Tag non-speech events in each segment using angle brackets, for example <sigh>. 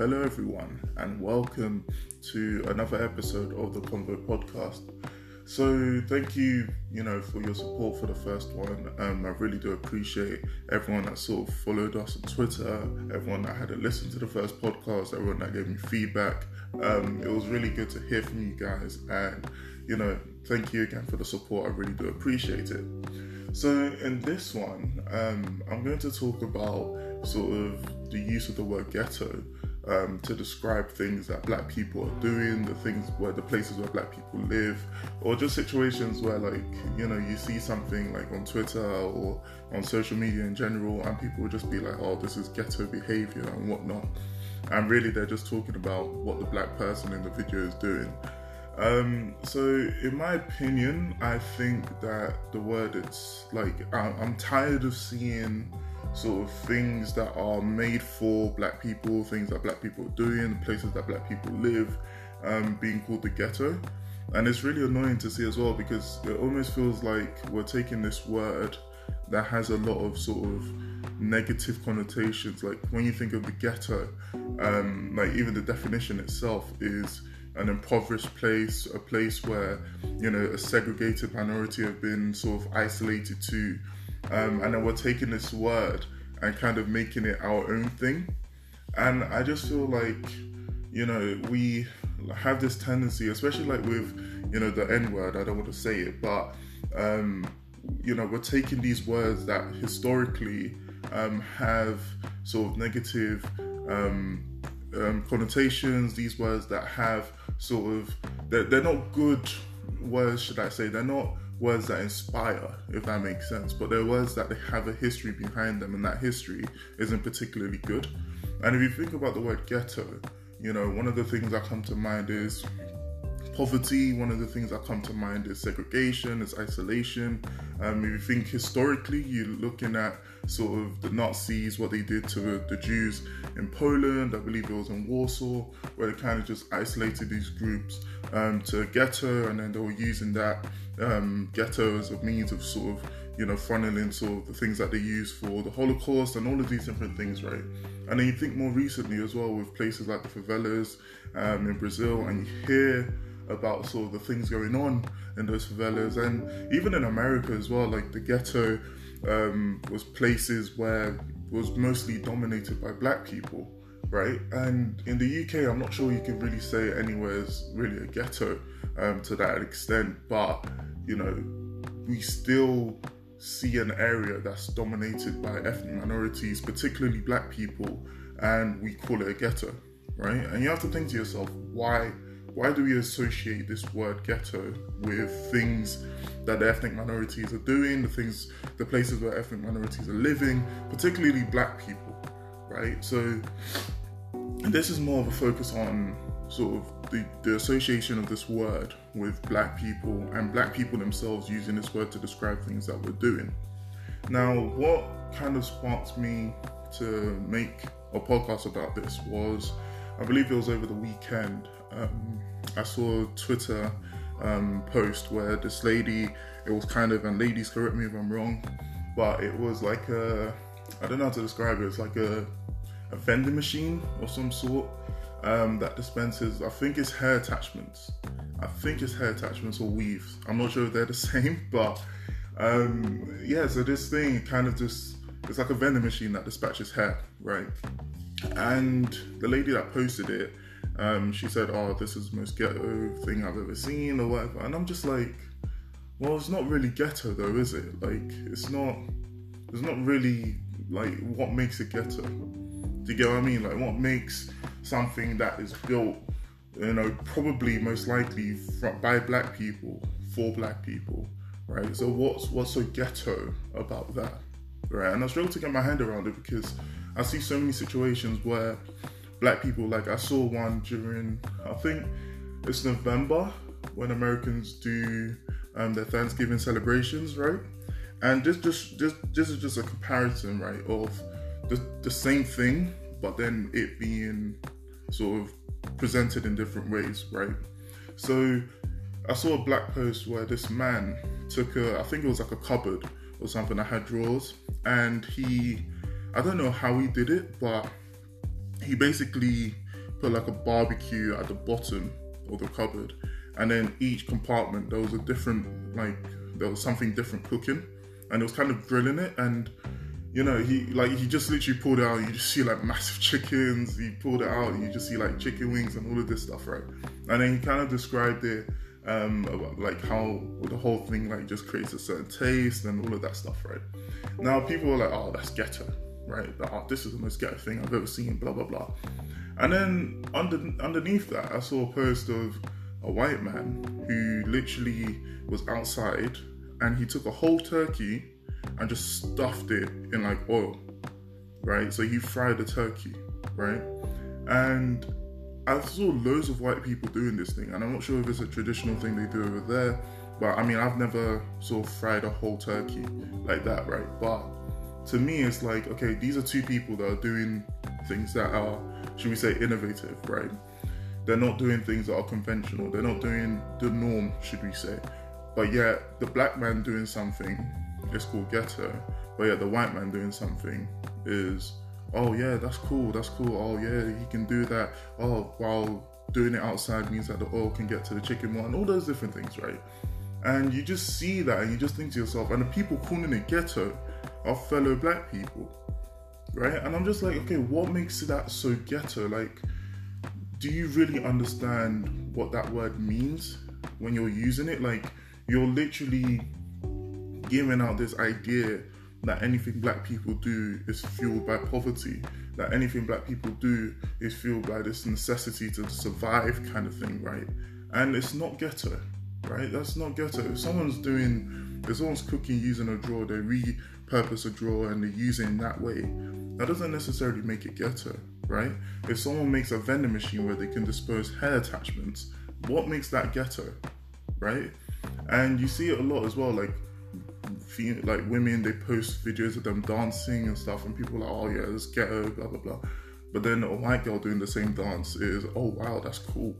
hello everyone, and welcome to another episode of the Convo Podcast. So, thank you, you know, for your support for the first one. Um, I really do appreciate everyone that sort of followed us on Twitter, everyone that had a listen to the first podcast, everyone that gave me feedback. Um, it was really good to hear from you guys, and you know, thank you again for the support. I really do appreciate it. So, in this one, um, I'm going to talk about sort of the use of the word ghetto um, to describe things that black people are doing, the things where the places where black people live, or just situations where, like, you know, you see something like on Twitter or on social media in general, and people will just be like, oh, this is ghetto behavior and whatnot. And really, they're just talking about what the black person in the video is doing. Um, so, in my opinion, I think that the word it's like I'm tired of seeing sort of things that are made for black people, things that black people are doing, places that black people live, um, being called the ghetto. And it's really annoying to see as well because it almost feels like we're taking this word that has a lot of sort of negative connotations. Like when you think of the ghetto, um, like even the definition itself is an impoverished place, a place where you know a segregated minority have been sort of isolated to, um, and then we're taking this word and kind of making it our own thing. And I just feel like you know we have this tendency, especially like with you know the N word. I don't want to say it, but um, you know we're taking these words that historically um, have sort of negative um, um, connotations, these words that have sort of, they're, they're not good words, should I say, they're not words that inspire, if that makes sense, but they're words that they have a history behind them, and that history isn't particularly good. And if you think about the word ghetto, you know, one of the things that come to mind is poverty. One of the things that come to mind is segregation, is isolation. Um, if you think historically, you're looking at sort of the Nazis, what they did to the, the Jews in Poland. I believe it was in Warsaw, where they kind of just isolated these groups um, to a ghetto, and then they were using that um, ghetto as a means of sort of you know, funneling sort of the things that they use for the Holocaust and all of these different things, right? And then you think more recently as well with places like the favelas um, in Brazil, and you hear about sort of the things going on in those favelas and even in America as well. Like the ghetto um, was places where was mostly dominated by black people, right? And in the UK, I'm not sure you can really say anywhere is really a ghetto um, to that extent, but you know, we still see an area that's dominated by ethnic minorities, particularly black people, and we call it a ghetto, right? And you have to think to yourself, why? Why do we associate this word ghetto with things that the ethnic minorities are doing, the things, the places where ethnic minorities are living, particularly black people, right? So this is more of a focus on sort of the, the association of this word with black people and black people themselves using this word to describe things that we're doing. Now, what kind of sparked me to make a podcast about this was I believe it was over the weekend um, I saw a Twitter um, post where this lady, it was kind of, and ladies correct me if I'm wrong, but it was like a, I don't know how to describe it, it's like a, a vending machine of some sort um, that dispenses, I think it's hair attachments. I think it's hair attachments or weaves. I'm not sure if they're the <laughs> same, but um, yeah, so this thing kind of just, it's like a vending machine that dispatches hair, right? And the lady that posted it, um, she said, "Oh, this is the most ghetto thing I've ever seen, or whatever." And I'm just like, "Well, it's not really ghetto, though, is it? Like, it's not. It's not really like what makes it ghetto. Do you get what I mean? Like, what makes something that is built, you know, probably most likely by black people for black people, right? So what's what's so ghetto about that, right? And I struggle to get my hand around it because I see so many situations where black people. Like I saw one during I think it's November when Americans do um, their Thanksgiving celebrations, right? And this just just this is just a comparison, right, of the the same thing, but then it being sort of presented in different ways, right? So I saw a black post where this man took a I think it was like a cupboard or something that had drawers and he I don't know how he did it, but he basically put like a barbecue at the bottom of the cupboard, and then each compartment there was a different like there was something different cooking, and it was kind of grilling it and you know, he like he just literally pulled out. You just see like <laughs> massive chickens. He pulled it out. You just see like chicken wings and all of this stuff, right? And then he kind of described it um about, like how the whole thing like just creates a certain taste and all of that stuff, right? Now people are like, oh, that's ghetto, right? oh, this is the most ghetto thing I've ever seen, blah blah blah. And then under underneath that, I saw a post of a white man who literally was outside and he took a whole turkey and just stuffed it in like oil, right? So he fried the turkey, right? And I saw loads of white people doing this thing, and I'm not sure if it's a traditional thing they do over there, but I mean, I've never sort of fried a whole turkey like that, right? But to me, it's like, okay, these are two people that are doing things that are, should we say, innovative, right? They're not doing things that are conventional, they're not doing the norm, should we say. But yet, the black man doing something it's called ghetto. But yeah, the white man doing something is, oh yeah, that's cool, that's cool. Oh yeah, he can do that. Oh, while doing it outside means that the oil can get to the chicken more and all those different things, right? And you just see that and you just think to yourself, and the people calling it ghetto are fellow black people, right? And I'm just like, okay, what makes that so ghetto? Like, do you really understand what that word means when you're using it? Like, you're literally giving out this idea that anything black people do is fueled by poverty, that anything black people do is fueled by this necessity to survive kind of thing, right? And it's not ghetto, right? That's not ghetto. If someone's doing, if someone's cooking using a drawer, they repurpose a drawer and they're using that way, that doesn't necessarily make it ghetto, right? If someone makes a vending machine where they can dispose hair attachments, what makes that ghetto, right? And you see it a lot as well, like like women, they post videos of them dancing and stuff, and people are like, oh yeah, it's ghetto, blah blah blah. But then a white girl doing the same dance is, oh wow, that's cool.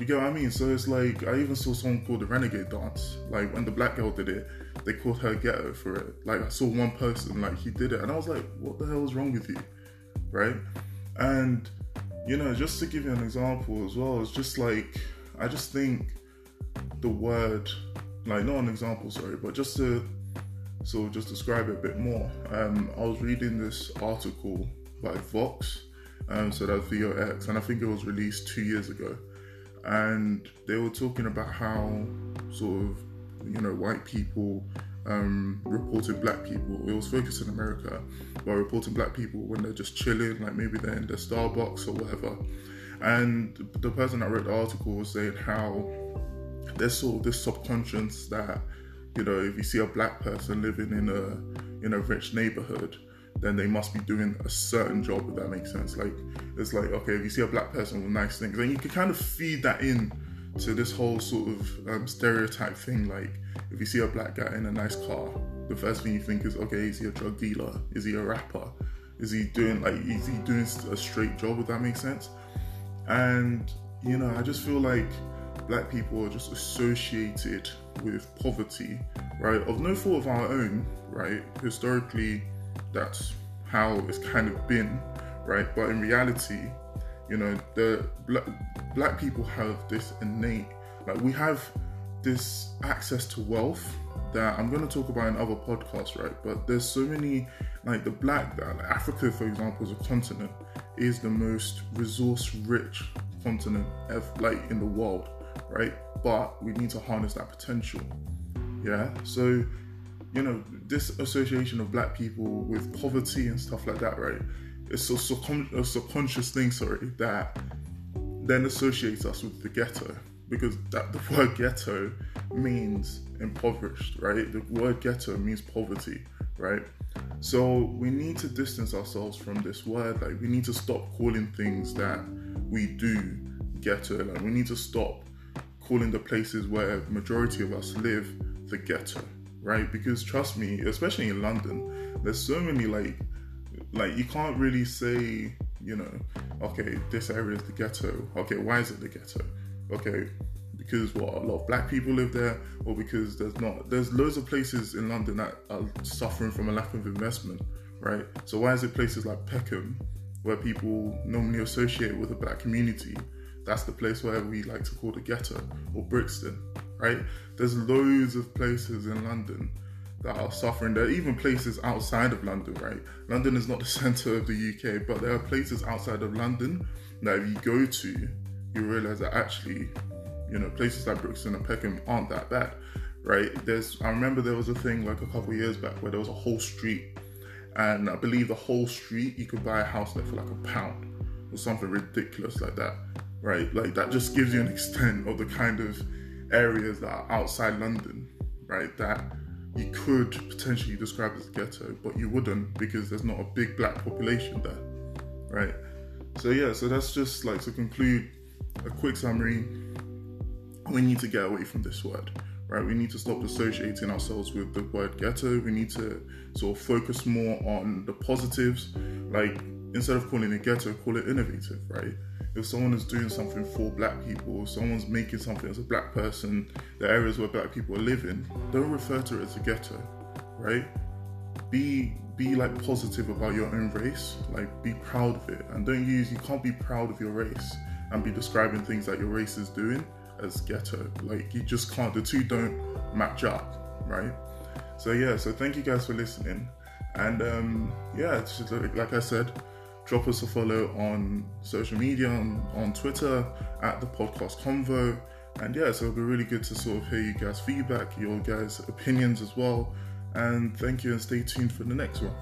You get what I mean? So it's like I even saw someone called the renegade dance. Like when the black girl did it, they called her ghetto for it. Like I saw one person like he did it, and I was like, what the hell is wrong with you, right? And you know, just to give you an example as well, it's just like I just think the word, like not an example, sorry, but just to so just describe it a bit more. Um, I was reading this article by Vox, um, so that's VOX, and I think it was released two years ago. And they were talking about how sort of you know white people um, reported black people. It was focused in America, but reporting black people when they're just chilling, like maybe they're in their Starbucks or whatever. And the person that wrote the article was saying how there's sort of this subconscious that you know, if you see a black person living in a in a rich neighborhood, then they must be doing a certain job. If that makes sense, like it's like okay, if you see a black person with nice things, then you can kind of feed that in to this whole sort of um, stereotype thing. Like if you see a black guy in a nice car, the first thing you think is okay, is he a drug dealer? Is he a rapper? Is he doing like is he doing a straight job? If that makes sense. And you know, I just feel like black people are just associated with poverty, right? Of no fault of our own, right? Historically, that's how it's kind of been, right? But in reality, you know, the black, black people have this innate, like we have this access to wealth that I'm going to talk about in other podcasts, right? But there's so many, like the black, like Africa, for example, as a continent, is the most resource-rich continent ever, like in the world, right? But we need to harness that potential. Yeah. So, you know, this association of black people with poverty and stuff like that, right? It's a, a subconscious thing, sorry, that then associates us with the ghetto because that the word ghetto means impoverished, right? The word ghetto means poverty, right? So we need to distance ourselves from this word. Like we need to stop calling things that we do ghetto. Like we need to stop calling the places where majority of us live the ghetto, right? Because trust me, especially in London, there's so many like like you can't really say, you know, okay, this area is the ghetto. Okay, why is it the ghetto? Okay, because what a lot of black people live there, or because there's not there's loads of places in London that are suffering from a lack of investment, right? So why is it places like Peckham where people normally associate with a black community. That's the place where we like to call the ghetto or Brixton, right? There's loads of places in London that are suffering. There are even places outside of London, right? London is not the <laughs> center of the UK, but there are places outside of London that if you go to, you realize that actually, you know, places like Brixton and Peckham aren't that bad, right? There's, I remember there was a thing like a couple of years back where there was a whole street, and I believe the whole street you could buy a house there for like a pound or something ridiculous like that, right? Like that just gives you an extent of the kind of areas that are outside London, right? That you could potentially describe as ghetto, but you wouldn't because there's not a big black population there, right? So yeah, so that's just like to conclude a quick summary. We need to get away from this word, right? We need to stop associating ourselves with the word ghetto. We need to sort of focus more on the positives, like instead of calling it ghetto, call it innovative, right? if someone is doing something for black people, someone's making something as a black person, the areas where black people are living, don't refer to it as a ghetto, right? Be be like positive about your own race, like be proud of it, and don't use you can't be proud of your race and be describing things that your race is doing as ghetto. Like you just can't. The two don't match up, right? So yeah. So thank you guys for listening, and um, yeah, just like I said drop us a follow on social media, on, on Twitter at the podcast convo. And yeah, so it'll be really good to sort of hear you guys' feedback, your guys' opinions as well. And thank you and stay tuned for the next one.